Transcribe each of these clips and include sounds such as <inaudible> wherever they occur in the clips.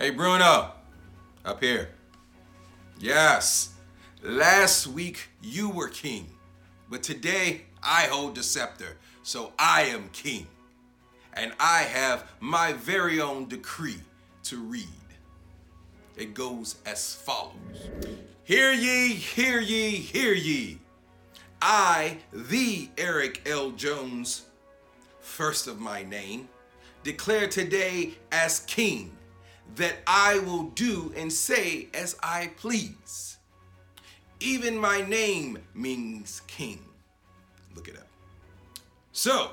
Hey, Bruno, up here. Yes, last week you were king, but today I hold the scepter, so I am king. And I have my very own decree to read. It goes as follows Hear ye, hear ye, hear ye. I, the Eric L. Jones, first of my name, declare today as king that I will do and say as I please. Even my name means king. Look it up. So,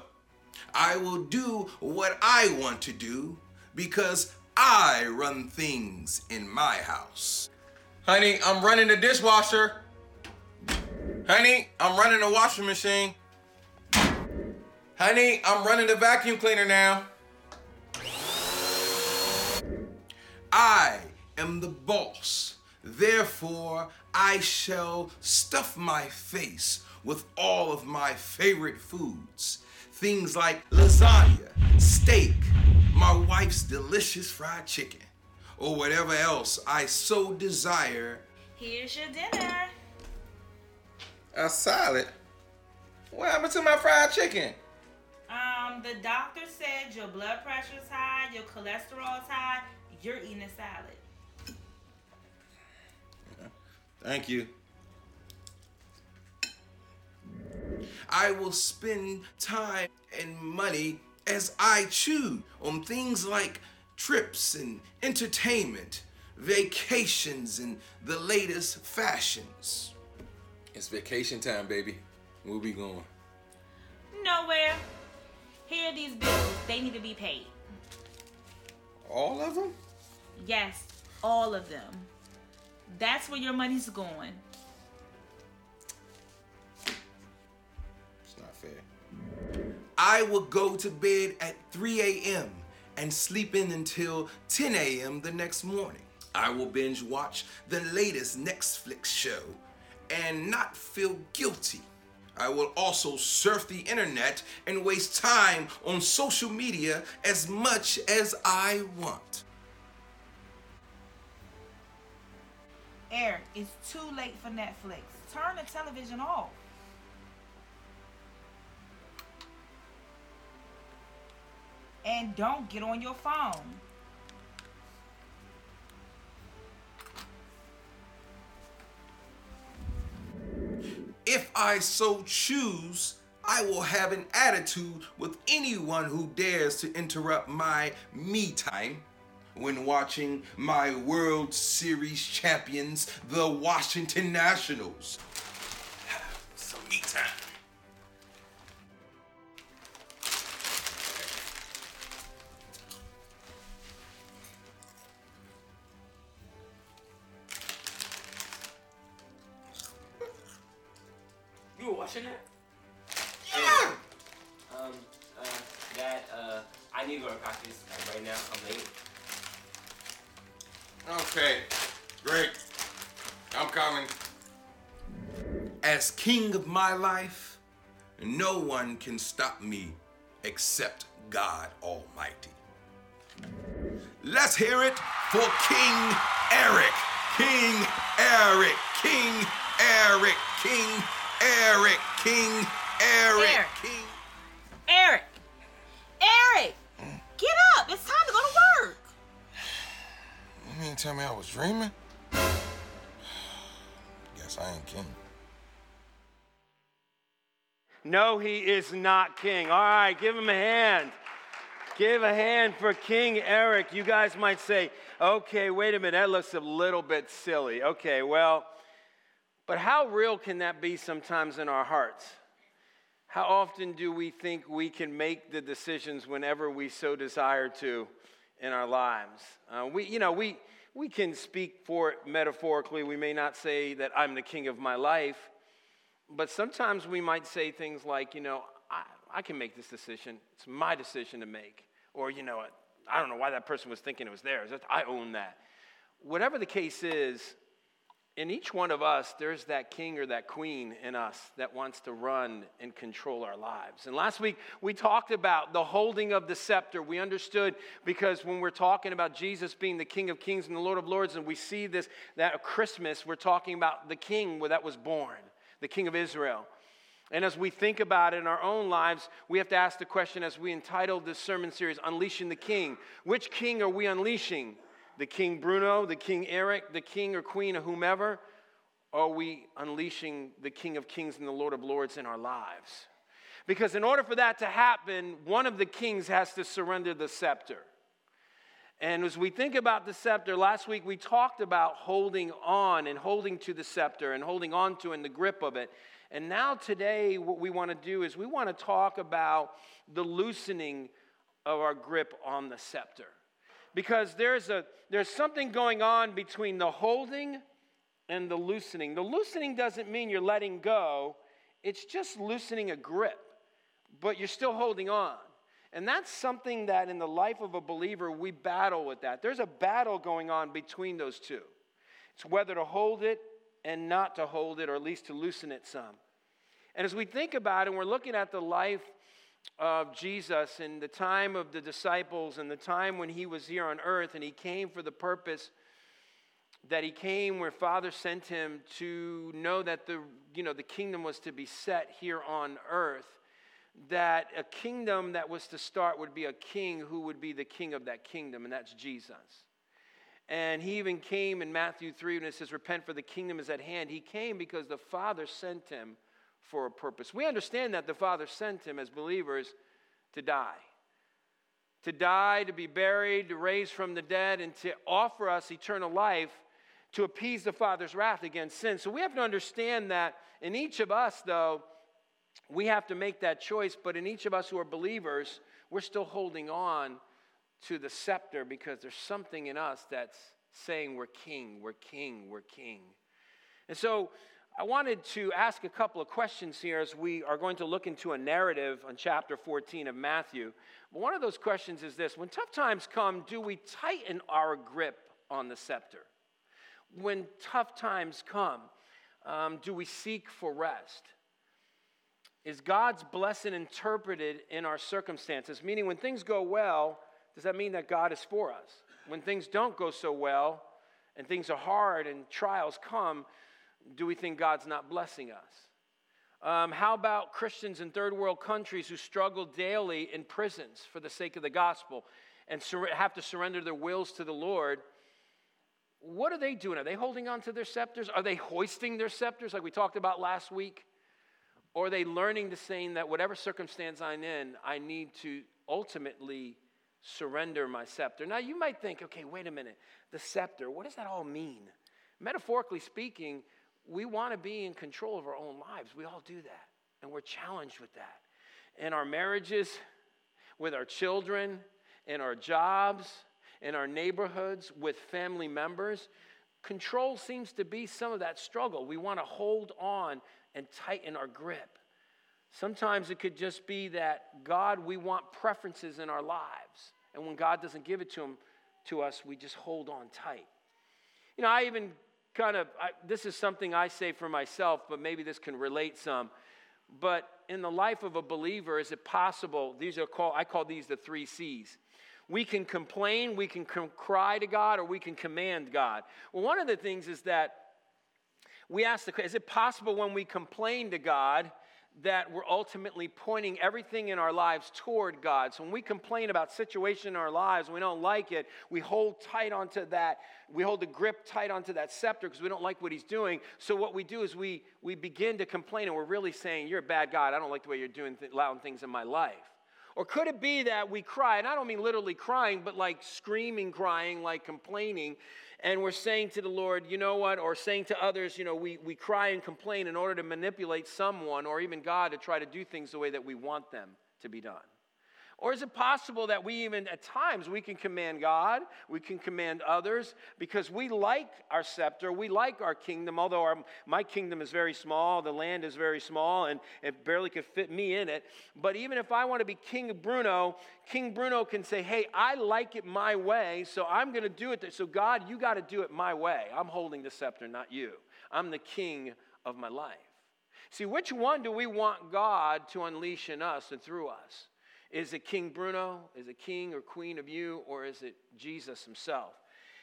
I will do what I want to do because I run things in my house. Honey, I'm running the dishwasher. Honey, I'm running the washing machine. Honey, I'm running the vacuum cleaner now. I am the boss. Therefore, I shall stuff my face with all of my favorite foods. Things like lasagna, steak, my wife's delicious fried chicken, or whatever else I so desire. Here's your dinner. A salad? What happened to my fried chicken? Um, the doctor said your blood pressure's high, your cholesterol's high, you're eating a salad. Thank you. I will spend time and money as I choose on things like trips and entertainment, vacations, and the latest fashions. It's vacation time, baby. Where we going? Nowhere. Here are these bills. They need to be paid. All of them? Yes, all of them. That's where your money's going. It's not fair. I will go to bed at 3 a.m. and sleep in until 10 a.m. the next morning. I will binge watch the latest Netflix show and not feel guilty. I will also surf the internet and waste time on social media as much as I want. Eric, it's too late for Netflix. Turn the television off. And don't get on your phone. If I so choose, I will have an attitude with anyone who dares to interrupt my me time when watching my World Series champions, the Washington Nationals. Some me time. My life, no one can stop me except God Almighty. Let's hear it for King Eric. King Eric. King Eric. King Eric. King Eric. Eric. King. Eric! Eric! Get up! It's time to go to work! You mean tell me I was dreaming? <sighs> Guess I ain't king. No, he is not king. All right, give him a hand. Give a hand for King Eric. You guys might say, okay, wait a minute, that looks a little bit silly. Okay, well, but how real can that be sometimes in our hearts? How often do we think we can make the decisions whenever we so desire to in our lives? Uh, we, you know, we, we can speak for it metaphorically. We may not say that I'm the king of my life, but sometimes we might say things like, you know, I, I can make this decision. It's my decision to make. Or, you know, I don't know why that person was thinking it was theirs. I own that. Whatever the case is, in each one of us, there's that king or that queen in us that wants to run and control our lives. And last week, we talked about the holding of the scepter. We understood because when we're talking about Jesus being the King of Kings and the Lord of Lords, and we see this, that at Christmas, we're talking about the king that was born, the King of Israel. And as we think about it in our own lives, we have to ask the question as we entitled this sermon series, Unleashing the King. Which king are we unleashing? the King Bruno, the King Eric, the King or Queen of whomever? Are we unleashing the King of Kings and the Lord of Lords in our lives? Because in order for that to happen, one of the kings has to surrender the scepter. And as we think about the scepter, last week we talked about holding on and holding to the scepter and holding on to in the grip of it. And now today, what we want to do is we want to talk about the loosening of our grip on the scepter because there's, a, there's something going on between the holding and the loosening. The loosening doesn't mean you're letting go, it's just loosening a grip, but you're still holding on. And that's something that in the life of a believer, we battle with that. There's a battle going on between those two. It's whether to hold it and not to hold it, or at least to loosen it some. And as we think about it, and we're looking at the life of Jesus and the time of the disciples and the time when he was here on earth and he came for the purpose that he came where father sent him to know that the you know the kingdom was to be set here on earth that a kingdom that was to start would be a king who would be the king of that kingdom and that's Jesus and he even came in Matthew 3 when it says repent for the kingdom is at hand he came because the father sent him for a purpose. We understand that the Father sent him as believers to die. To die, to be buried, to raise from the dead, and to offer us eternal life to appease the Father's wrath against sin. So we have to understand that in each of us, though, we have to make that choice, but in each of us who are believers, we're still holding on to the scepter because there's something in us that's saying we're king, we're king, we're king. And so I wanted to ask a couple of questions here as we are going to look into a narrative on chapter 14 of Matthew. one of those questions is this When tough times come, do we tighten our grip on the scepter? When tough times come, um, do we seek for rest? Is God's blessing interpreted in our circumstances? Meaning, when things go well, does that mean that God is for us? When things don't go so well and things are hard and trials come, do we think God's not blessing us? Um, how about Christians in third world countries who struggle daily in prisons for the sake of the gospel and sur- have to surrender their wills to the Lord? What are they doing? Are they holding on to their scepters? Are they hoisting their scepters like we talked about last week? Or are they learning to saying that whatever circumstance I'm in, I need to ultimately surrender my scepter? Now, you might think, okay, wait a minute, the scepter, what does that all mean? Metaphorically speaking, we want to be in control of our own lives. We all do that. And we're challenged with that. In our marriages, with our children, in our jobs, in our neighborhoods, with family members, control seems to be some of that struggle. We want to hold on and tighten our grip. Sometimes it could just be that God, we want preferences in our lives. And when God doesn't give it to, him, to us, we just hold on tight. You know, I even kind of, I, this is something I say for myself, but maybe this can relate some. But in the life of a believer, is it possible? These are called, I call these the three C's. We can complain, we can com- cry to God, or we can command God. Well, one of the things is that we ask the question: is it possible when we complain to God that we're ultimately pointing everything in our lives toward God. So when we complain about situation in our lives, we don't like it, we hold tight onto that, we hold the grip tight onto that scepter because we don't like what he's doing. So what we do is we we begin to complain and we're really saying, You're a bad God. I don't like the way you're doing th- things in my life. Or could it be that we cry, and I don't mean literally crying, but like screaming, crying, like complaining, and we're saying to the Lord, you know what, or saying to others, you know, we, we cry and complain in order to manipulate someone or even God to try to do things the way that we want them to be done. Or is it possible that we even, at times, we can command God, we can command others, because we like our scepter, we like our kingdom, although our, my kingdom is very small, the land is very small, and it barely could fit me in it. But even if I want to be King Bruno, King Bruno can say, hey, I like it my way, so I'm going to do it. So, God, you got to do it my way. I'm holding the scepter, not you. I'm the king of my life. See, which one do we want God to unleash in us and through us? Is it King Bruno? Is it king or queen of you? Or is it Jesus himself?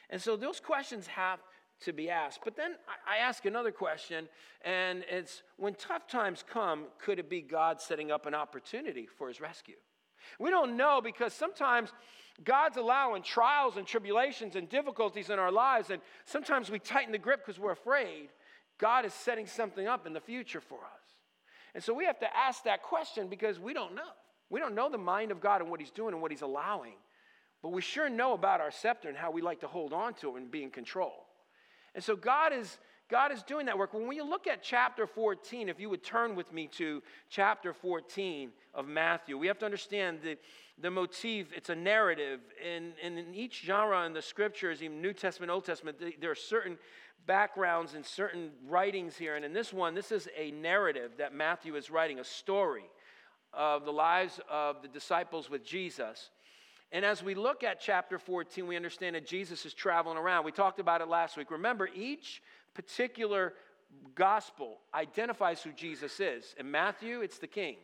And so those questions have to be asked. But then I ask another question, and it's when tough times come, could it be God setting up an opportunity for his rescue? We don't know because sometimes God's allowing trials and tribulations and difficulties in our lives, and sometimes we tighten the grip because we're afraid. God is setting something up in the future for us. And so we have to ask that question because we don't know. We don't know the mind of God and what He's doing and what He's allowing. But we sure know about our scepter and how we like to hold on to it and be in control. And so God is God is doing that work. When you look at chapter 14, if you would turn with me to chapter 14 of Matthew, we have to understand the, the motif. It's a narrative. And, and in each genre in the scriptures, even New Testament, Old Testament, there are certain backgrounds and certain writings here. And in this one, this is a narrative that Matthew is writing, a story of the lives of the disciples with Jesus. And as we look at chapter 14, we understand that Jesus is traveling around. We talked about it last week. Remember, each particular gospel identifies who Jesus is. In Matthew, it's the king,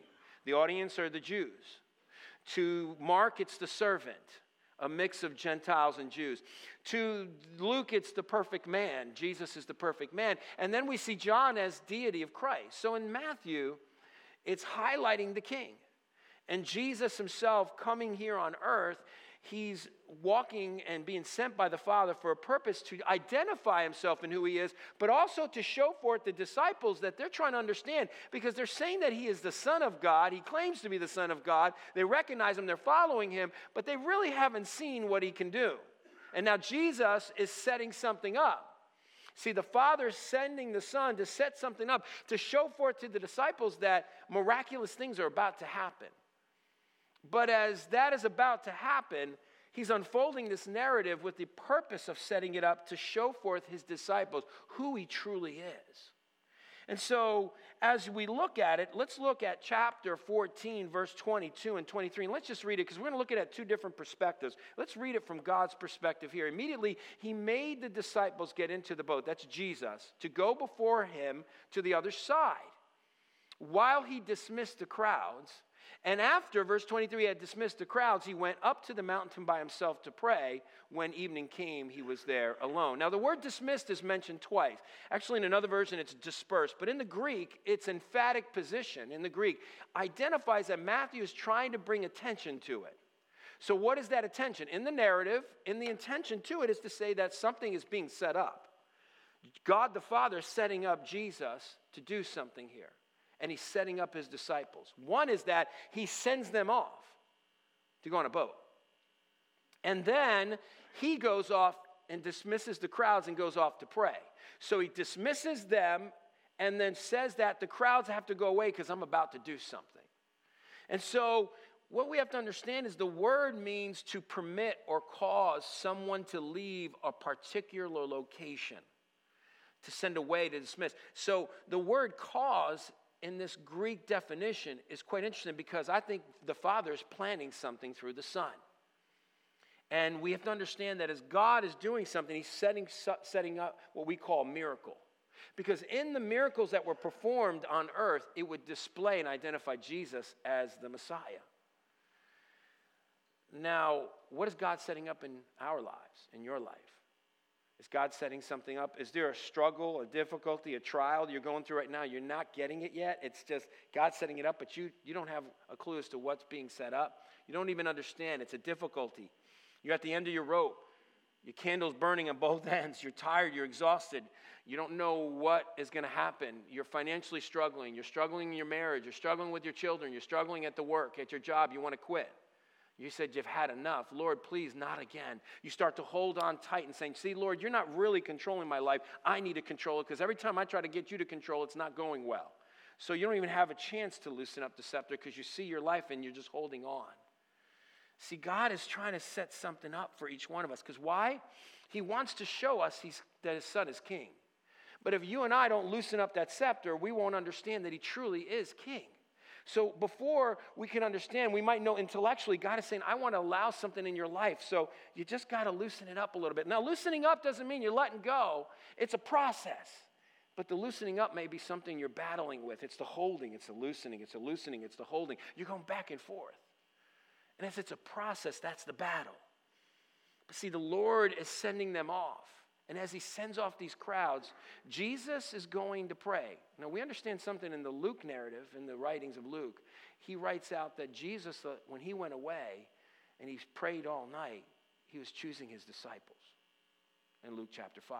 the audience are the Jews. To Mark, it's the servant, a mix of Gentiles and Jews. To Luke, it's the perfect man. Jesus is the perfect man. And then we see John as deity of Christ. So in Matthew, it's highlighting the king. And Jesus himself coming here on earth, he's walking and being sent by the Father for a purpose to identify himself and who he is, but also to show forth the disciples that they're trying to understand because they're saying that he is the Son of God. He claims to be the Son of God. They recognize him, they're following him, but they really haven't seen what he can do. And now Jesus is setting something up. See, the Father's sending the Son to set something up, to show forth to the disciples that miraculous things are about to happen. But as that is about to happen, he's unfolding this narrative with the purpose of setting it up to show forth his disciples who he truly is. And so, as we look at it, let's look at chapter 14, verse 22 and 23. And let's just read it because we're going to look at it two different perspectives. Let's read it from God's perspective here. Immediately, he made the disciples get into the boat, that's Jesus, to go before him to the other side. While he dismissed the crowds, and after, verse 23, he had dismissed the crowds, he went up to the mountain by himself to pray. When evening came, he was there alone. Now, the word dismissed is mentioned twice. Actually, in another version, it's dispersed. But in the Greek, its emphatic position in the Greek identifies that Matthew is trying to bring attention to it. So, what is that attention? In the narrative, in the intention to it is to say that something is being set up. God the Father setting up Jesus to do something here and he's setting up his disciples. One is that he sends them off to go on a boat. And then he goes off and dismisses the crowds and goes off to pray. So he dismisses them and then says that the crowds have to go away because I'm about to do something. And so what we have to understand is the word means to permit or cause someone to leave a particular location, to send away, to dismiss. So the word cause in this Greek definition is quite interesting because I think the Father is planning something through the Son. And we have to understand that as God is doing something, He's setting, setting up what we call miracle. Because in the miracles that were performed on earth, it would display and identify Jesus as the Messiah. Now, what is God setting up in our lives, in your life? Is God setting something up? Is there a struggle, a difficulty, a trial you're going through right now? You're not getting it yet. It's just God setting it up, but you, you don't have a clue as to what's being set up. You don't even understand. It's a difficulty. You're at the end of your rope. Your candle's burning on both <laughs> ends. You're tired. You're exhausted. You don't know what is going to happen. You're financially struggling. You're struggling in your marriage. You're struggling with your children. You're struggling at the work, at your job. You want to quit. You said you've had enough. Lord, please, not again. You start to hold on tight and saying, See, Lord, you're not really controlling my life. I need to control it because every time I try to get you to control, it's not going well. So you don't even have a chance to loosen up the scepter because you see your life and you're just holding on. See, God is trying to set something up for each one of us because why? He wants to show us that his son is king. But if you and I don't loosen up that scepter, we won't understand that he truly is king. So before we can understand, we might know intellectually, God is saying, I want to allow something in your life. So you just got to loosen it up a little bit. Now, loosening up doesn't mean you're letting go, it's a process. But the loosening up may be something you're battling with. It's the holding, it's the loosening, it's the loosening, it's the holding. You're going back and forth. And as it's a process, that's the battle. But see, the Lord is sending them off. And as he sends off these crowds, Jesus is going to pray. Now, we understand something in the Luke narrative, in the writings of Luke. He writes out that Jesus, uh, when he went away and he prayed all night, he was choosing his disciples in Luke chapter 5.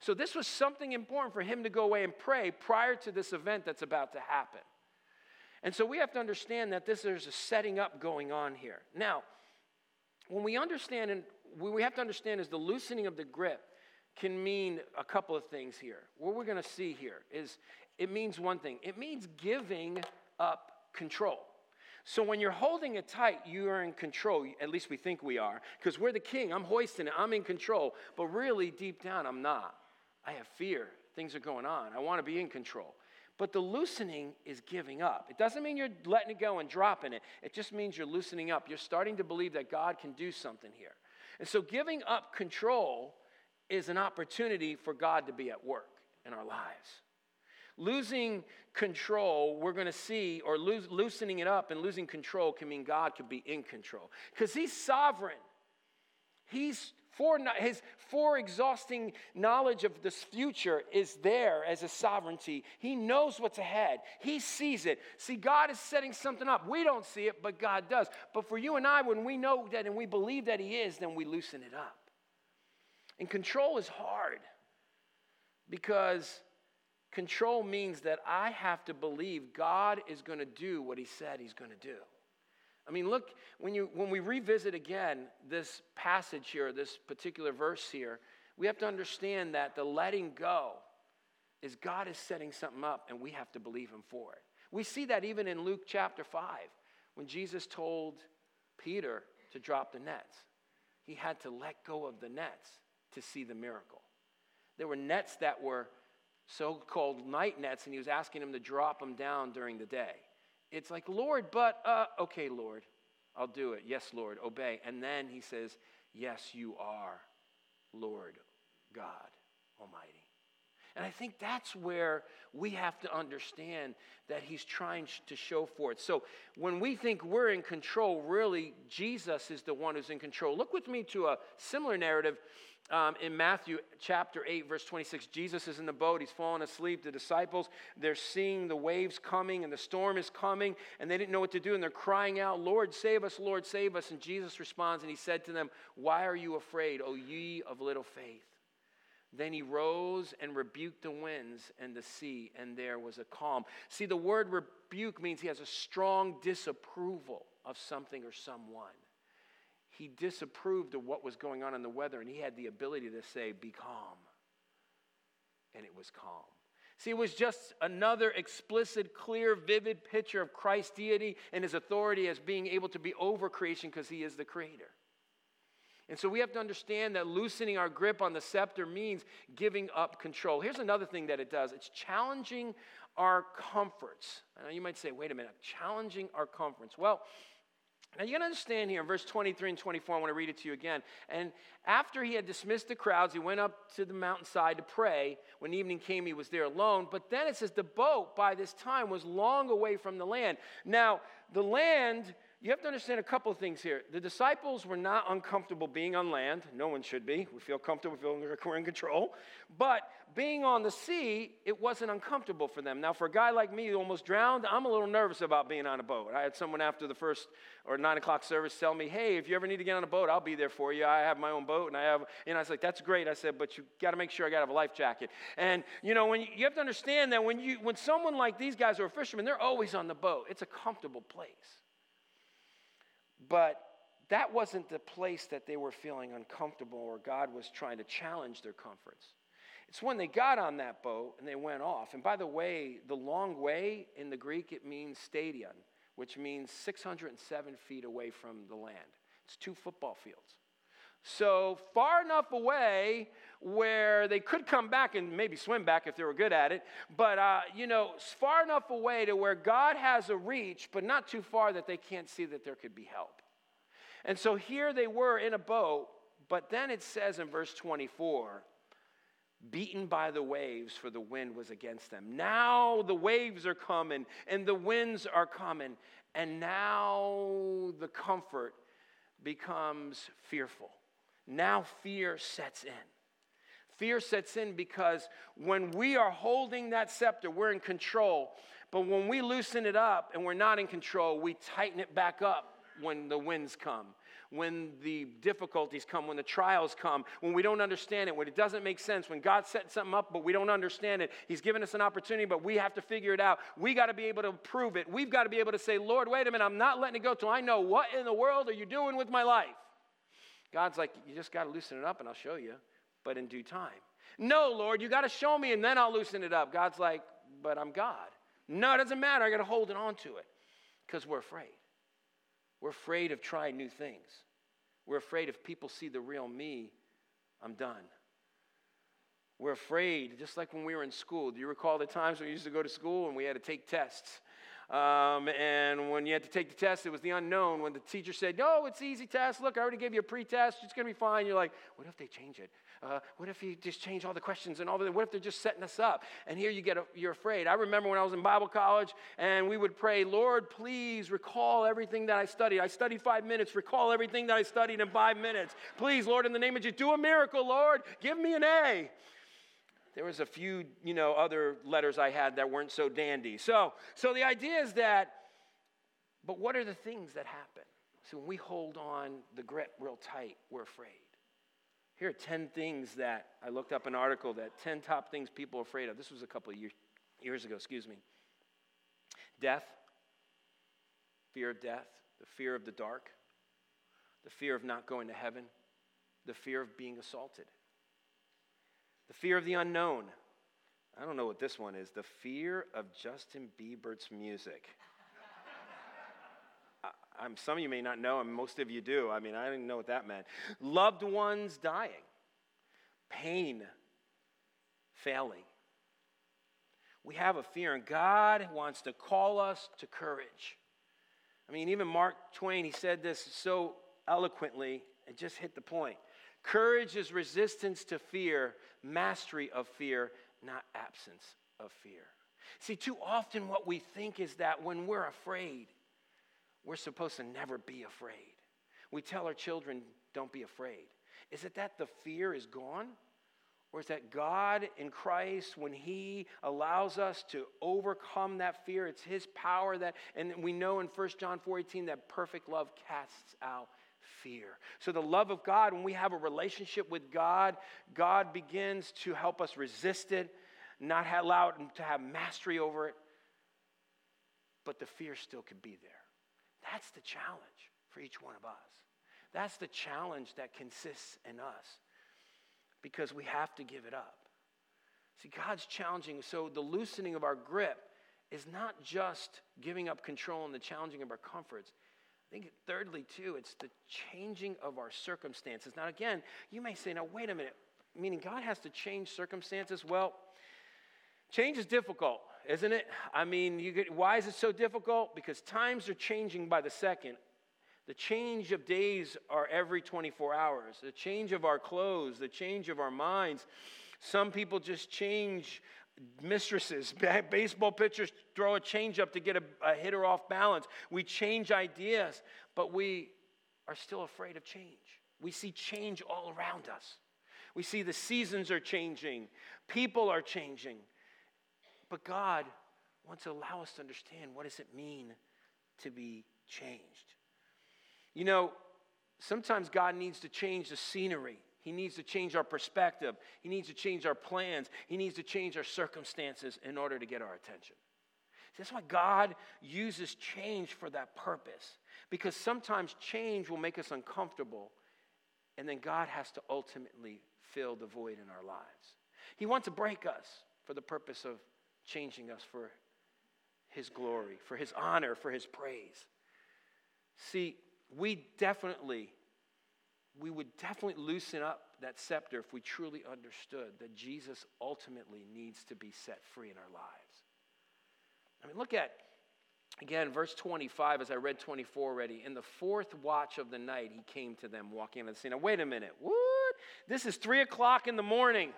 So, this was something important for him to go away and pray prior to this event that's about to happen. And so, we have to understand that this, there's a setting up going on here. Now, when we understand, and what we have to understand is the loosening of the grip can mean a couple of things here. What we're going to see here is it means one thing it means giving up control. So when you're holding it tight, you are in control. At least we think we are, because we're the king. I'm hoisting it, I'm in control. But really, deep down, I'm not. I have fear. Things are going on. I want to be in control. But the loosening is giving up. It doesn't mean you're letting it go and dropping it, it just means you're loosening up. You're starting to believe that God can do something here. And so giving up control is an opportunity for God to be at work in our lives. Losing control, we're going to see, or lose, loosening it up and losing control can mean God could be in control because He's sovereign. He's for his for exhausting knowledge of this future is there as a sovereignty. He knows what's ahead. He sees it. See, God is setting something up. We don't see it, but God does. But for you and I, when we know that and we believe that He is, then we loosen it up. And control is hard because Control means that I have to believe God is going to do what he said he's going to do. I mean, look, when, you, when we revisit again this passage here, this particular verse here, we have to understand that the letting go is God is setting something up and we have to believe him for it. We see that even in Luke chapter 5 when Jesus told Peter to drop the nets. He had to let go of the nets to see the miracle. There were nets that were so called night nets, and he was asking him to drop them down during the day. It's like, Lord, but, uh, okay, Lord, I'll do it. Yes, Lord, obey. And then he says, Yes, you are Lord God Almighty. And I think that's where we have to understand that he's trying to show forth. So when we think we're in control, really, Jesus is the one who's in control. Look with me to a similar narrative um, in Matthew chapter 8, verse 26, Jesus is in the boat. He's fallen asleep. The disciples, they're seeing the waves coming and the storm is coming, and they didn't know what to do. And they're crying out, Lord, save us, Lord, save us. And Jesus responds and he said to them, Why are you afraid, O ye of little faith? Then he rose and rebuked the winds and the sea, and there was a calm. See, the word rebuke means he has a strong disapproval of something or someone he disapproved of what was going on in the weather and he had the ability to say, Be calm. And it was calm. See, it was just another explicit, clear, vivid picture of Christ's deity and his authority as being able to be over creation because he is the creator. And so we have to understand that loosening our grip on the scepter means giving up control. Here's another thing that it does it's challenging our comforts. Now you might say, wait a minute, challenging our comforts. Well, now you got to understand here in verse 23 and 24, I want to read it to you again. And after he had dismissed the crowds, he went up to the mountainside to pray. When evening came, he was there alone. But then it says the boat by this time was long away from the land. Now, the land you have to understand a couple of things here. The disciples were not uncomfortable being on land. No one should be. We feel comfortable, we feel we're in control. But being on the sea, it wasn't uncomfortable for them. Now, for a guy like me who almost drowned, I'm a little nervous about being on a boat. I had someone after the first or nine o'clock service tell me, hey, if you ever need to get on a boat, I'll be there for you. I have my own boat, and I have, and I was like, that's great. I said, but you got to make sure I got to have a life jacket. And, you know, when you, you have to understand that when, you, when someone like these guys are fishermen, they're always on the boat. It's a comfortable place. But that wasn't the place that they were feeling uncomfortable or God was trying to challenge their comforts. It's when they got on that boat and they went off. And by the way, the long way in the Greek, it means stadion, which means 607 feet away from the land. It's two football fields. So far enough away where they could come back and maybe swim back if they were good at it, but uh, you know, far enough away to where God has a reach, but not too far that they can't see that there could be help. And so here they were in a boat, but then it says in verse 24, beaten by the waves, for the wind was against them. Now the waves are coming and the winds are coming, and now the comfort becomes fearful. Now fear sets in. Fear sets in because when we are holding that scepter, we're in control. But when we loosen it up and we're not in control, we tighten it back up when the winds come when the difficulties come, when the trials come, when we don't understand it, when it doesn't make sense, when God set something up but we don't understand it. He's given us an opportunity, but we have to figure it out. We got to be able to prove it. We've got to be able to say, Lord, wait a minute, I'm not letting it go till I know what in the world are you doing with my life. God's like, you just got to loosen it up and I'll show you, but in due time. No, Lord, you got to show me and then I'll loosen it up. God's like, but I'm God. No, it doesn't matter. I got to hold it on to it because we're afraid. We're afraid of trying new things. We're afraid if people see the real me, I'm done. We're afraid, just like when we were in school. Do you recall the times when we used to go to school and we had to take tests? Um, and when you had to take the test, it was the unknown. When the teacher said, No, it's easy test. Look, I already gave you a pre test. It's going to be fine. You're like, What if they change it? Uh, what if you just change all the questions and all the, what if they're just setting us up? And here you get, a, you're afraid. I remember when I was in Bible college and we would pray, Lord, please recall everything that I studied. I studied five minutes, recall everything that I studied in five minutes. Please, Lord, in the name of Jesus, do a miracle, Lord. Give me an A. There was a few, you know, other letters I had that weren't so dandy. So, so the idea is that, but what are the things that happen? So when we hold on the grip real tight, we're afraid. Here are 10 things that I looked up an article that 10 top things people are afraid of. This was a couple of years, years ago, excuse me. Death, fear of death, the fear of the dark, the fear of not going to heaven, the fear of being assaulted, the fear of the unknown. I don't know what this one is. The fear of Justin Bieber's music. I'm, some of you may not know, and most of you do. I mean, I didn't know what that meant. Loved ones dying, pain, failing. We have a fear, and God wants to call us to courage. I mean, even Mark Twain, he said this so eloquently, and just hit the point. Courage is resistance to fear, mastery of fear, not absence of fear. See, too often what we think is that when we're afraid, we're supposed to never be afraid. We tell our children, don't be afraid. Is it that the fear is gone? Or is that God in Christ, when He allows us to overcome that fear, it's His power that, and we know in 1 John 4:18 that perfect love casts out fear. So the love of God, when we have a relationship with God, God begins to help us resist it, not allow it to have mastery over it, but the fear still can be there. That's the challenge for each one of us. That's the challenge that consists in us because we have to give it up. See, God's challenging. So the loosening of our grip is not just giving up control and the challenging of our comforts. I think, thirdly, too, it's the changing of our circumstances. Now, again, you may say, now, wait a minute, meaning God has to change circumstances? Well, change is difficult isn't it? I mean, get, why is it so difficult? Because times are changing by the second. The change of days are every 24 hours. The change of our clothes, the change of our minds. Some people just change mistresses. <laughs> Baseball pitchers throw a change up to get a, a hitter off balance. We change ideas, but we are still afraid of change. We see change all around us. We see the seasons are changing, people are changing. But God wants to allow us to understand what does it mean to be changed. You know, sometimes God needs to change the scenery. He needs to change our perspective. He needs to change our plans. He needs to change our circumstances in order to get our attention. That's why God uses change for that purpose. Because sometimes change will make us uncomfortable, and then God has to ultimately fill the void in our lives. He wants to break us for the purpose of changing us for His glory, for His honor, for His praise. See, we definitely, we would definitely loosen up that scepter if we truly understood that Jesus ultimately needs to be set free in our lives. I mean, look at, again, verse 25, as I read 24 already. In the fourth watch of the night, he came to them walking on the scene. Now, wait a minute. What? This is 3 o'clock in the morning.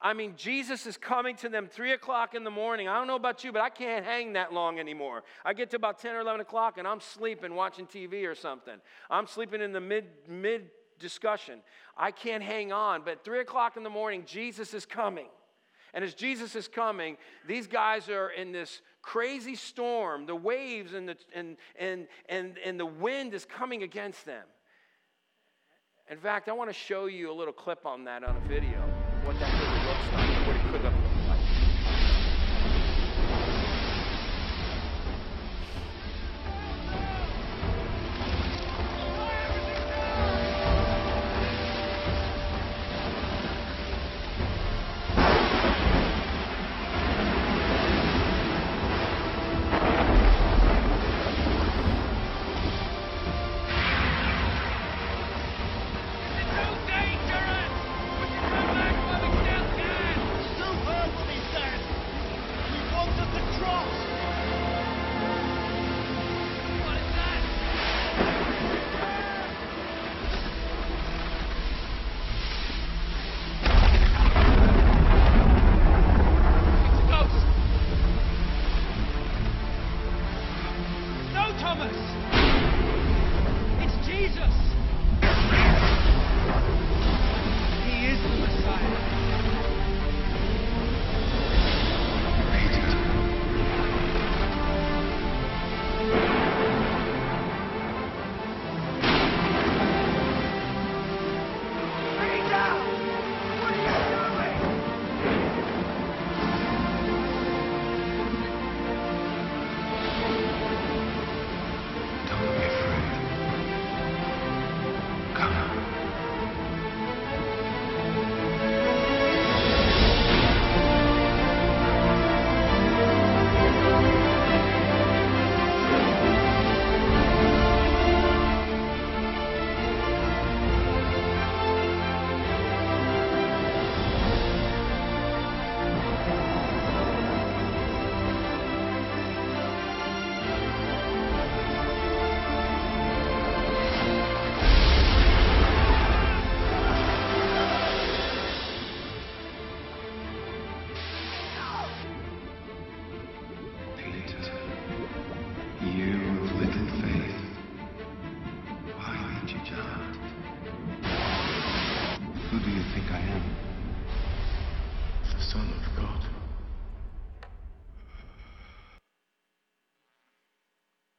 I mean, Jesus is coming to them three o'clock in the morning. I don't know about you, but I can't hang that long anymore. I get to about 10 or 11 o'clock and I'm sleeping watching TV or something. I'm sleeping in the mid, mid discussion. I can't hang on, but three o'clock in the morning, Jesus is coming. And as Jesus is coming, these guys are in this crazy storm. The waves and the, and, and, and, and the wind is coming against them. In fact, I want to show you a little clip on that on a video, what that really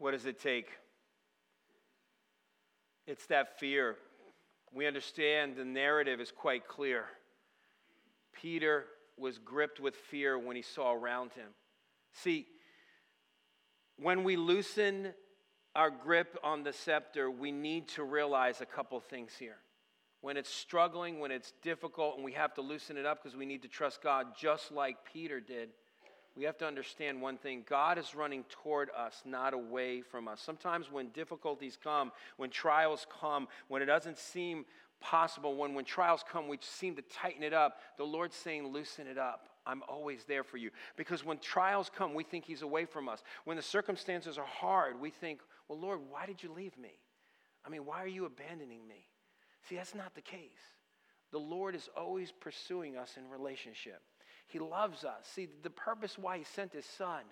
What does it take? It's that fear. We understand the narrative is quite clear. Peter was gripped with fear when he saw around him. See, when we loosen our grip on the scepter, we need to realize a couple things here. When it's struggling, when it's difficult, and we have to loosen it up because we need to trust God, just like Peter did, we have to understand one thing God is running toward us, not away from us. Sometimes when difficulties come, when trials come, when it doesn't seem possible, when, when trials come, we seem to tighten it up, the Lord's saying, loosen it up. I'm always there for you. Because when trials come, we think He's away from us. When the circumstances are hard, we think, well, Lord, why did you leave me? I mean, why are you abandoning me? See, that's not the case. The Lord is always pursuing us in relationship. He loves us. See, the purpose why He sent His Son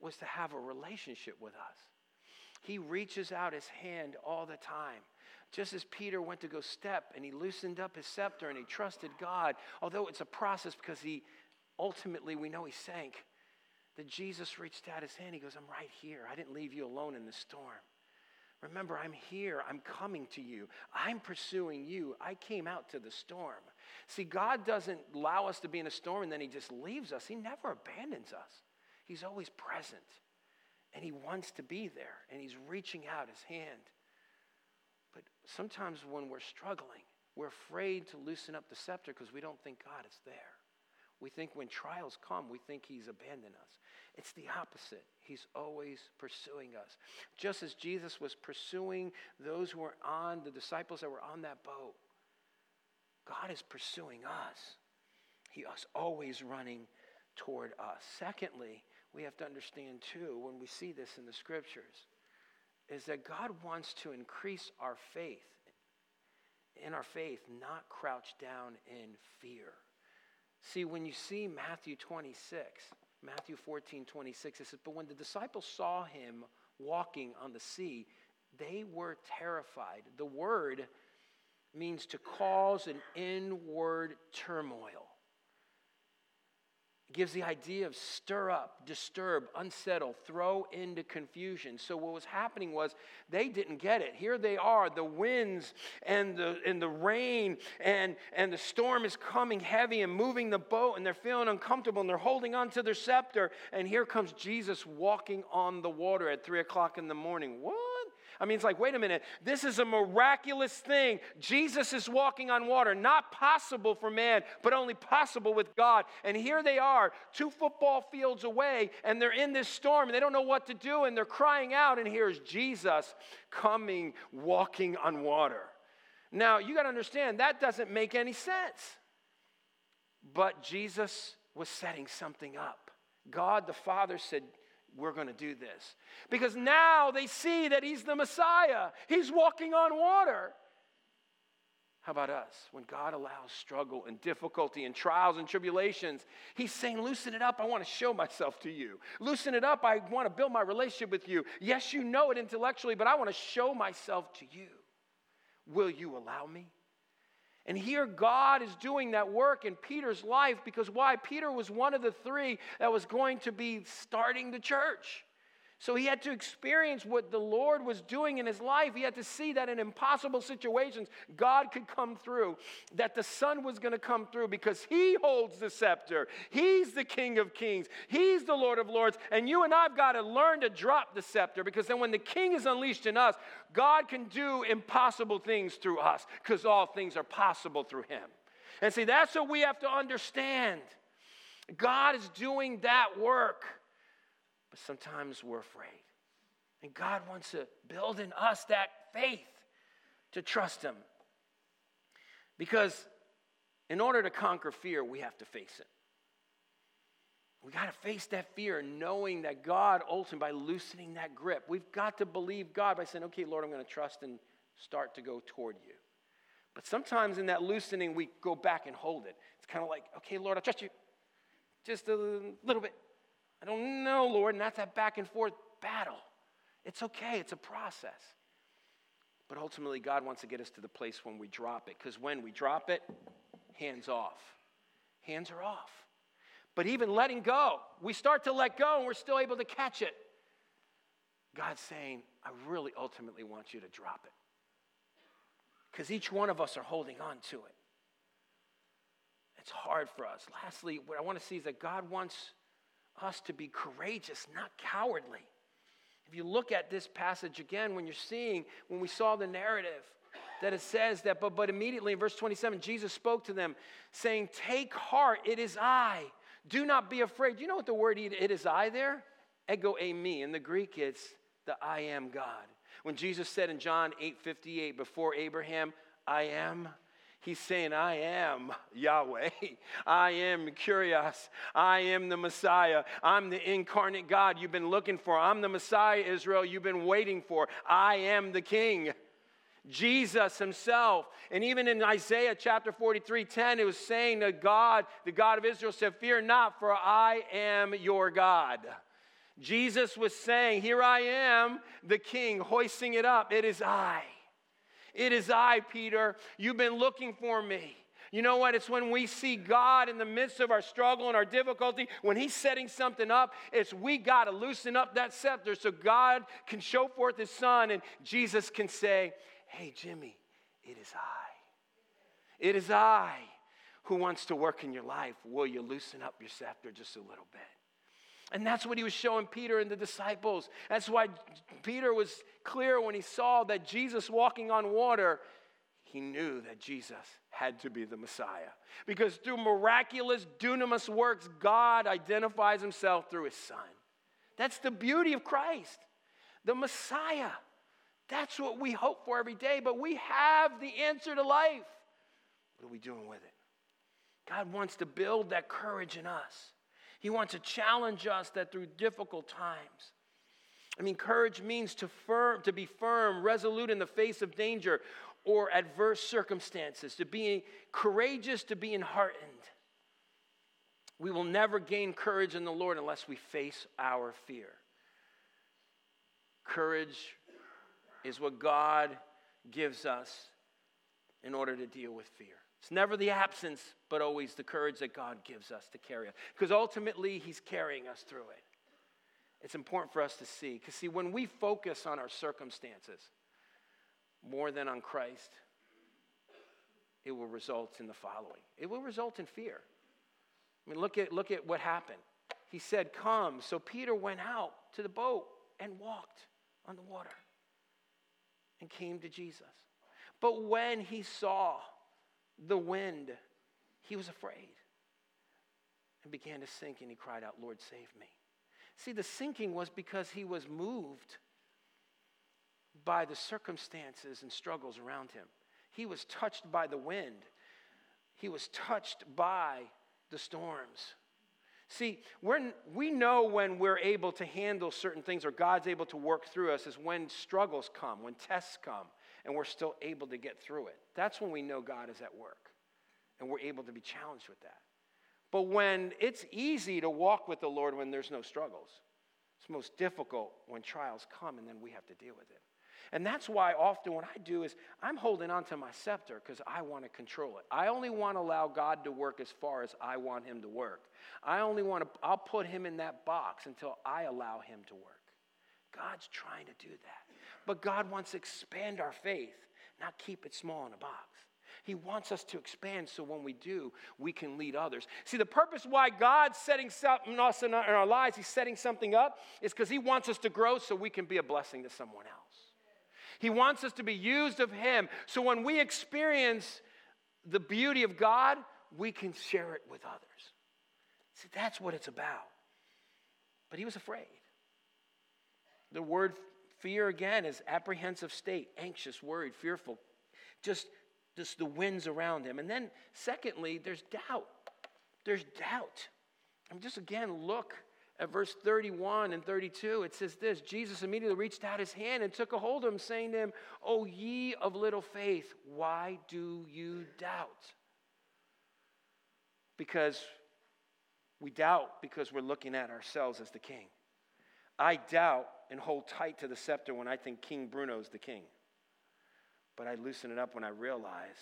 was to have a relationship with us. He reaches out His hand all the time. Just as Peter went to go step and he loosened up his scepter and he trusted God, although it's a process because he ultimately, we know he sank, that Jesus reached out his hand. He goes, I'm right here. I didn't leave you alone in the storm. Remember, I'm here. I'm coming to you. I'm pursuing you. I came out to the storm. See, God doesn't allow us to be in a storm and then He just leaves us. He never abandons us. He's always present. And He wants to be there. And He's reaching out His hand. But sometimes when we're struggling, we're afraid to loosen up the scepter because we don't think God is there. We think when trials come, we think He's abandoned us. It's the opposite. He's always pursuing us. Just as Jesus was pursuing those who were on, the disciples that were on that boat, God is pursuing us. He is always running toward us. Secondly, we have to understand too, when we see this in the scriptures, is that God wants to increase our faith, in our faith, not crouch down in fear. See, when you see Matthew 26, Matthew 14, 26, it says, But when the disciples saw him walking on the sea, they were terrified. The word means to cause an inward turmoil. It gives the idea of stir up, disturb, unsettle, throw into confusion. So what was happening was they didn't get it. Here they are, the winds and the and the rain and and the storm is coming heavy and moving the boat, and they're feeling uncomfortable and they're holding on to their scepter. And here comes Jesus walking on the water at three o'clock in the morning. What? I mean, it's like, wait a minute, this is a miraculous thing. Jesus is walking on water, not possible for man, but only possible with God. And here they are, two football fields away, and they're in this storm, and they don't know what to do, and they're crying out, and here's Jesus coming, walking on water. Now, you got to understand, that doesn't make any sense. But Jesus was setting something up. God the Father said, we're going to do this. Because now they see that he's the Messiah, he's walking on water. How about us? When God allows struggle and difficulty and trials and tribulations, He's saying, Loosen it up. I want to show myself to you. Loosen it up. I want to build my relationship with you. Yes, you know it intellectually, but I want to show myself to you. Will you allow me? And here God is doing that work in Peter's life because why? Peter was one of the three that was going to be starting the church. So he had to experience what the Lord was doing in his life. He had to see that in impossible situations, God could come through, that the Son was going to come through because he holds the scepter. He's the King of Kings, he's the Lord of Lords. And you and I've got to learn to drop the scepter because then when the King is unleashed in us, God can do impossible things through us because all things are possible through him. And see, that's what we have to understand. God is doing that work but sometimes we're afraid. And God wants to build in us that faith to trust Him. Because in order to conquer fear, we have to face it. We got to face that fear, knowing that God, ultimately, by loosening that grip, we've got to believe God by saying, okay, Lord, I'm going to trust and start to go toward you. But sometimes in that loosening, we go back and hold it. It's kind of like, okay, Lord, I trust you. Just a little bit. I don't know, Lord. And that's that back and forth battle. It's okay, it's a process. But ultimately, God wants to get us to the place when we drop it. Because when we drop it, hands off. Hands are off. But even letting go, we start to let go and we're still able to catch it. God's saying, I really ultimately want you to drop it. Because each one of us are holding on to it. It's hard for us. Lastly, what I want to see is that God wants us to be courageous, not cowardly. If you look at this passage again, when you're seeing, when we saw the narrative, that it says that, but, but immediately in verse 27, Jesus spoke to them, saying, Take heart, it is I. Do not be afraid. You know what the word it is I there? Ego eimi. In the Greek, it's the I am God. When Jesus said in John 8 58, before Abraham, I am, He's saying, I am Yahweh. I am Kyrios. I am the Messiah. I'm the incarnate God you've been looking for. I'm the Messiah, Israel, you've been waiting for. I am the King. Jesus himself. And even in Isaiah chapter 43 10, it was saying to God, the God of Israel said, Fear not, for I am your God. Jesus was saying, Here I am, the King, hoisting it up. It is I. It is I, Peter. You've been looking for me. You know what? It's when we see God in the midst of our struggle and our difficulty, when He's setting something up, it's we got to loosen up that scepter so God can show forth His Son and Jesus can say, Hey, Jimmy, it is I. It is I who wants to work in your life. Will you loosen up your scepter just a little bit? And that's what he was showing Peter and the disciples. That's why Peter was clear when he saw that Jesus walking on water, he knew that Jesus had to be the Messiah. Because through miraculous dunamis works, God identifies himself through his Son. That's the beauty of Christ, the Messiah. That's what we hope for every day, but we have the answer to life. What are we doing with it? God wants to build that courage in us. He wants to challenge us that through difficult times. I mean, courage means to, firm, to be firm, resolute in the face of danger or adverse circumstances, to be courageous, to be enheartened. We will never gain courage in the Lord unless we face our fear. Courage is what God gives us in order to deal with fear. It's never the absence, but always the courage that God gives us to carry it. Because ultimately, He's carrying us through it. It's important for us to see. Because, see, when we focus on our circumstances more than on Christ, it will result in the following it will result in fear. I mean, look at, look at what happened. He said, Come. So Peter went out to the boat and walked on the water and came to Jesus. But when he saw the wind, he was afraid and began to sink, and he cried out, Lord, save me. See, the sinking was because he was moved by the circumstances and struggles around him. He was touched by the wind, he was touched by the storms. See, we're, we know when we're able to handle certain things or God's able to work through us is when struggles come, when tests come, and we're still able to get through it. That's when we know God is at work and we're able to be challenged with that. But when it's easy to walk with the Lord when there's no struggles, it's most difficult when trials come and then we have to deal with it. And that's why often what I do is I'm holding on to my scepter because I want to control it. I only want to allow God to work as far as I want him to work. I only want to, I'll put him in that box until I allow him to work. God's trying to do that. But God wants to expand our faith, not keep it small in a box. He wants us to expand so when we do, we can lead others. See, the purpose why God's setting something us in our lives, He's setting something up, is because He wants us to grow so we can be a blessing to someone else. He wants us to be used of Him. So when we experience the beauty of God, we can share it with others. See, that's what it's about. But he was afraid. The word fear again is apprehensive state, anxious, worried, fearful. Just, just the winds around him. And then, secondly, there's doubt. There's doubt. I mean, just again, look at verse 31 and 32, it says this Jesus immediately reached out his hand and took a hold of him, saying to him, O ye of little faith, why do you doubt? Because we doubt because we're looking at ourselves as the king. I doubt and hold tight to the scepter when I think King Bruno's the king. But I loosen it up when I realize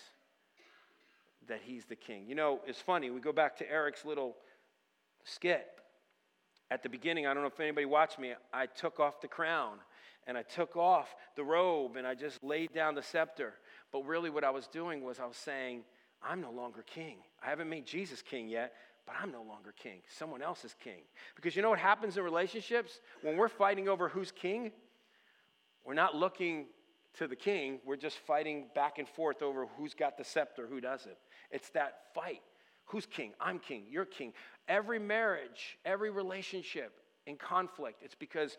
that he's the king. You know, it's funny. We go back to Eric's little skit at the beginning, I don't know if anybody watched me, I took off the crown and I took off the robe and I just laid down the scepter. But really, what I was doing was I was saying, I'm no longer king. I haven't made Jesus king yet, but I'm no longer king. Someone else is king. Because you know what happens in relationships? When we're fighting over who's king, we're not looking to the king, we're just fighting back and forth over who's got the scepter, who doesn't. It's that fight. Who's king? I'm king. You're king. Every marriage, every relationship in conflict, it's because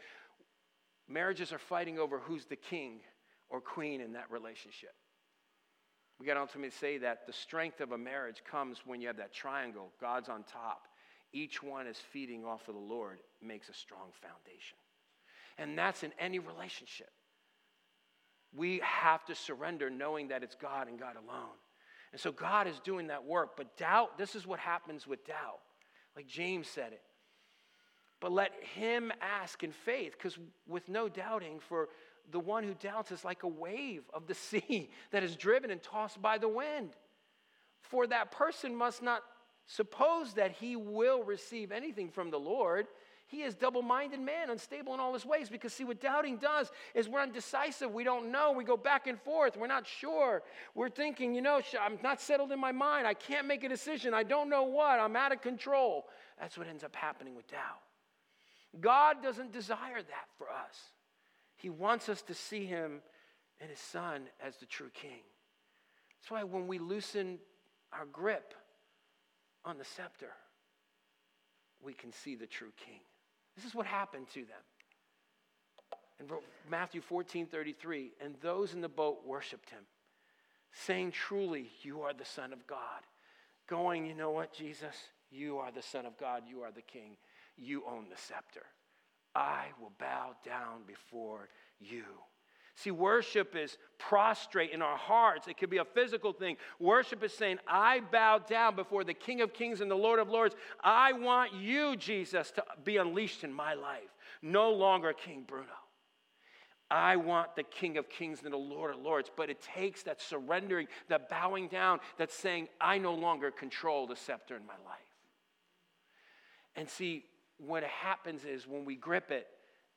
marriages are fighting over who's the king or queen in that relationship. We got on to me to say that the strength of a marriage comes when you have that triangle, God's on top. Each one is feeding off of the Lord, makes a strong foundation. And that's in any relationship. We have to surrender knowing that it's God and God alone. And so God is doing that work. But doubt, this is what happens with doubt. Like James said it. But let him ask in faith, because with no doubting, for the one who doubts is like a wave of the <laughs> sea that is driven and tossed by the wind. For that person must not suppose that he will receive anything from the Lord. He is double minded man, unstable in all his ways. Because, see, what doubting does is we're undecisive. We don't know. We go back and forth. We're not sure. We're thinking, you know, I'm not settled in my mind. I can't make a decision. I don't know what. I'm out of control. That's what ends up happening with doubt. God doesn't desire that for us. He wants us to see him and his son as the true king. That's why when we loosen our grip on the scepter, we can see the true king. This is what happened to them. In Matthew 14 33, and those in the boat worshiped him, saying, Truly, you are the Son of God. Going, you know what, Jesus? You are the Son of God. You are the King. You own the scepter. I will bow down before you. See, worship is prostrate in our hearts. It could be a physical thing. Worship is saying, I bow down before the King of Kings and the Lord of Lords. I want you, Jesus, to be unleashed in my life. No longer King Bruno. I want the King of Kings and the Lord of Lords. But it takes that surrendering, that bowing down, that saying, I no longer control the scepter in my life. And see, what happens is when we grip it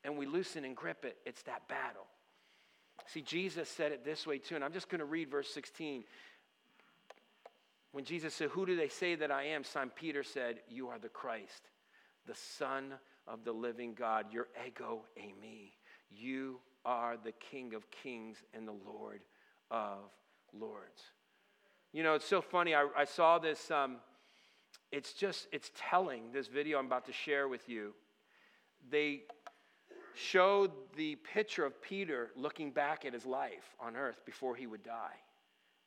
and we loosen and grip it, it's that battle. See, Jesus said it this way too, and I'm just going to read verse 16. When Jesus said, Who do they say that I am? Simon Peter said, You are the Christ, the Son of the living God. Your ego eimi. You are the King of kings and the Lord of lords. You know, it's so funny. I, I saw this. Um, it's just, it's telling, this video I'm about to share with you. They showed the picture of Peter looking back at his life on earth before he would die.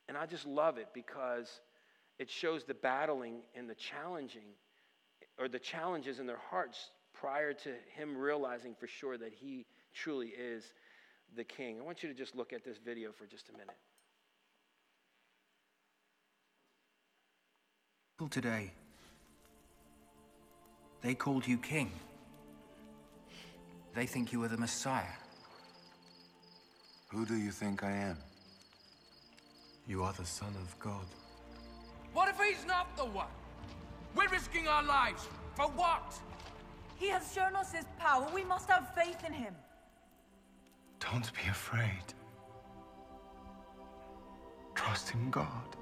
And I just love it because it shows the battling and the challenging, or the challenges in their hearts prior to him realizing for sure that he truly is the king. I want you to just look at this video for just a minute. Today, they called you king. They think you are the Messiah. Who do you think I am? You are the Son of God. What if he's not the one? We're risking our lives. For what? He has shown us his power. We must have faith in him. Don't be afraid. Trust in God.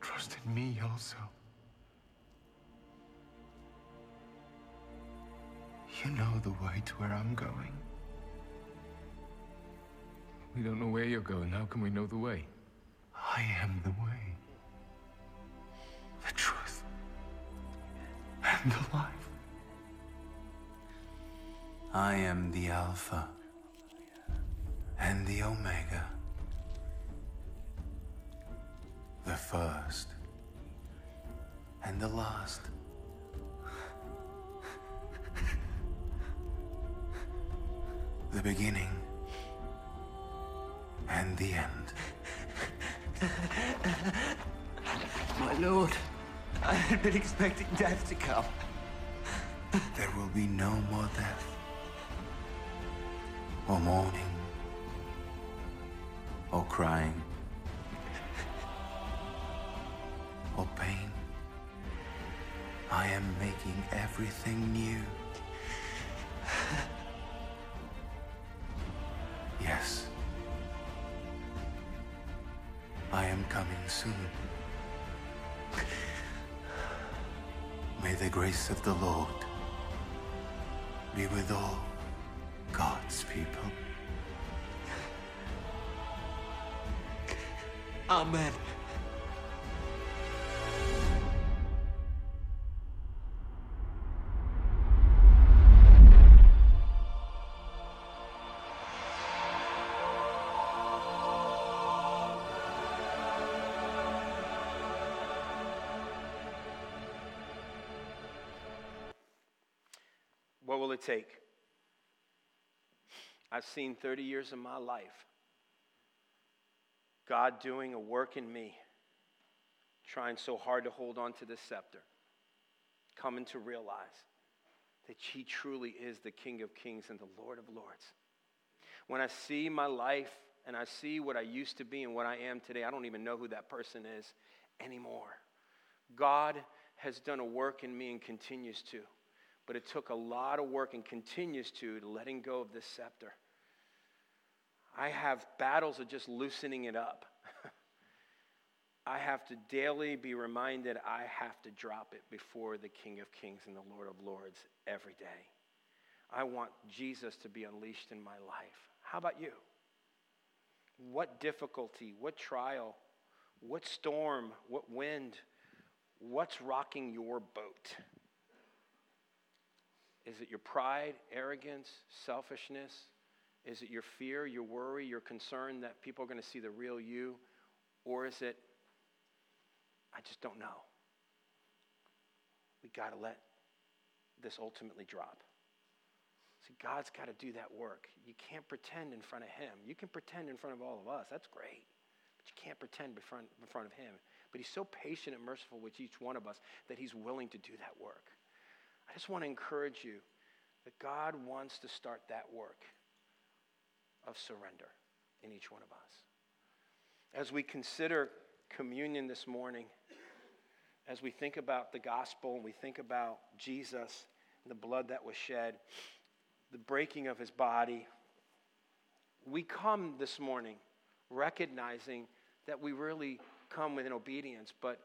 Trust in me also. You know the way to where I'm going. We don't know where you're going. How can we know the way? I am the way, the truth, and the life. I am the Alpha and the Omega, the first and the last. The beginning and the end. My lord, I had been expecting death to come. There will be no more death, or mourning, or crying, or pain. I am making everything new. <sighs> May the grace of the Lord be with all God's people. Amen. Take? I've seen 30 years of my life God doing a work in me, trying so hard to hold on to this scepter, coming to realize that He truly is the King of Kings and the Lord of Lords. When I see my life and I see what I used to be and what I am today, I don't even know who that person is anymore. God has done a work in me and continues to. But it took a lot of work and continues to, letting go of this scepter. I have battles of just loosening it up. <laughs> I have to daily be reminded I have to drop it before the King of Kings and the Lord of Lords every day. I want Jesus to be unleashed in my life. How about you? What difficulty, what trial, what storm, what wind, what's rocking your boat? Is it your pride, arrogance, selfishness? Is it your fear, your worry, your concern that people are going to see the real you? Or is it, I just don't know? We got to let this ultimately drop. See, God's got to do that work. You can't pretend in front of Him. You can pretend in front of all of us. That's great. But you can't pretend in front, in front of Him. But He's so patient and merciful with each one of us that He's willing to do that work. I just want to encourage you that God wants to start that work of surrender in each one of us. As we consider communion this morning, as we think about the gospel and we think about Jesus and the blood that was shed, the breaking of his body, we come this morning recognizing that we really come with an obedience, but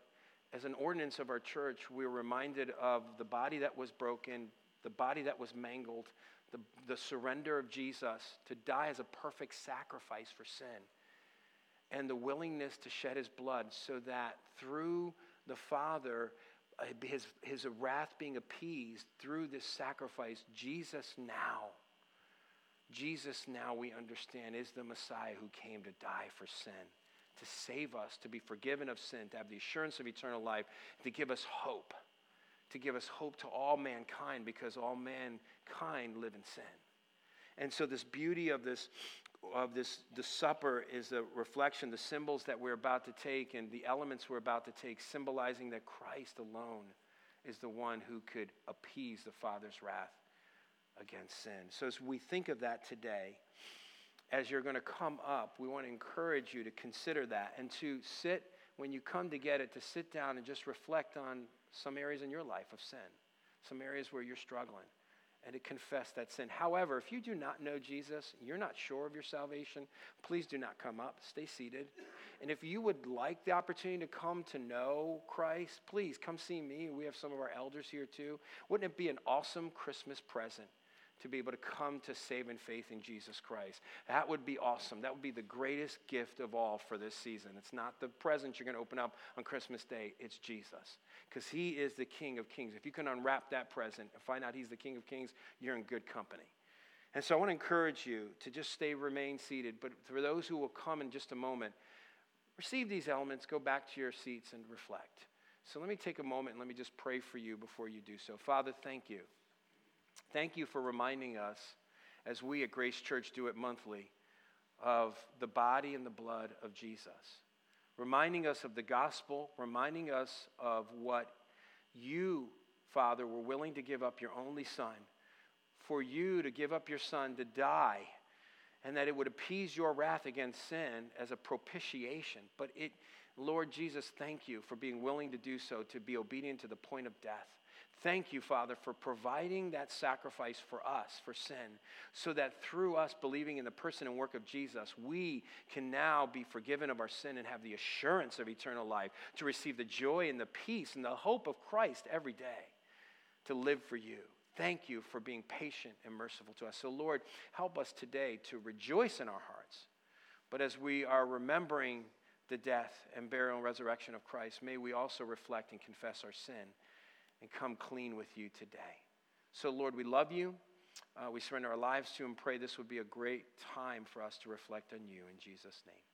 as an ordinance of our church, we're reminded of the body that was broken, the body that was mangled, the, the surrender of Jesus to die as a perfect sacrifice for sin, and the willingness to shed his blood so that through the Father, uh, his, his wrath being appeased through this sacrifice, Jesus now, Jesus now we understand is the Messiah who came to die for sin, to save us, to be forgiven of sin, to have the assurance of eternal life, to give us hope, to give us hope to all mankind because all mankind live in sin. And so, this beauty of this of this the supper is a reflection the symbols that we're about to take and the elements we're about to take symbolizing that christ alone is the one who could appease the father's wrath against sin so as we think of that today as you're going to come up we want to encourage you to consider that and to sit when you come to get it to sit down and just reflect on some areas in your life of sin some areas where you're struggling and to confess that sin. However, if you do not know Jesus, you're not sure of your salvation, please do not come up. Stay seated. And if you would like the opportunity to come to know Christ, please come see me. We have some of our elders here too. Wouldn't it be an awesome Christmas present? To be able to come to saving faith in Jesus Christ. That would be awesome. That would be the greatest gift of all for this season. It's not the present you're going to open up on Christmas Day, it's Jesus. Because he is the King of Kings. If you can unwrap that present and find out he's the King of Kings, you're in good company. And so I want to encourage you to just stay, remain seated. But for those who will come in just a moment, receive these elements, go back to your seats and reflect. So let me take a moment and let me just pray for you before you do so. Father, thank you. Thank you for reminding us, as we at Grace Church do it monthly, of the body and the blood of Jesus. Reminding us of the gospel, reminding us of what you, Father, were willing to give up your only Son, for you to give up your Son to die, and that it would appease your wrath against sin as a propitiation. But it, Lord Jesus, thank you for being willing to do so, to be obedient to the point of death. Thank you, Father, for providing that sacrifice for us, for sin, so that through us believing in the person and work of Jesus, we can now be forgiven of our sin and have the assurance of eternal life, to receive the joy and the peace and the hope of Christ every day, to live for you. Thank you for being patient and merciful to us. So, Lord, help us today to rejoice in our hearts. But as we are remembering the death and burial and resurrection of Christ, may we also reflect and confess our sin and come clean with you today. So, Lord, we love you. Uh, we surrender our lives to you and pray this would be a great time for us to reflect on you in Jesus' name.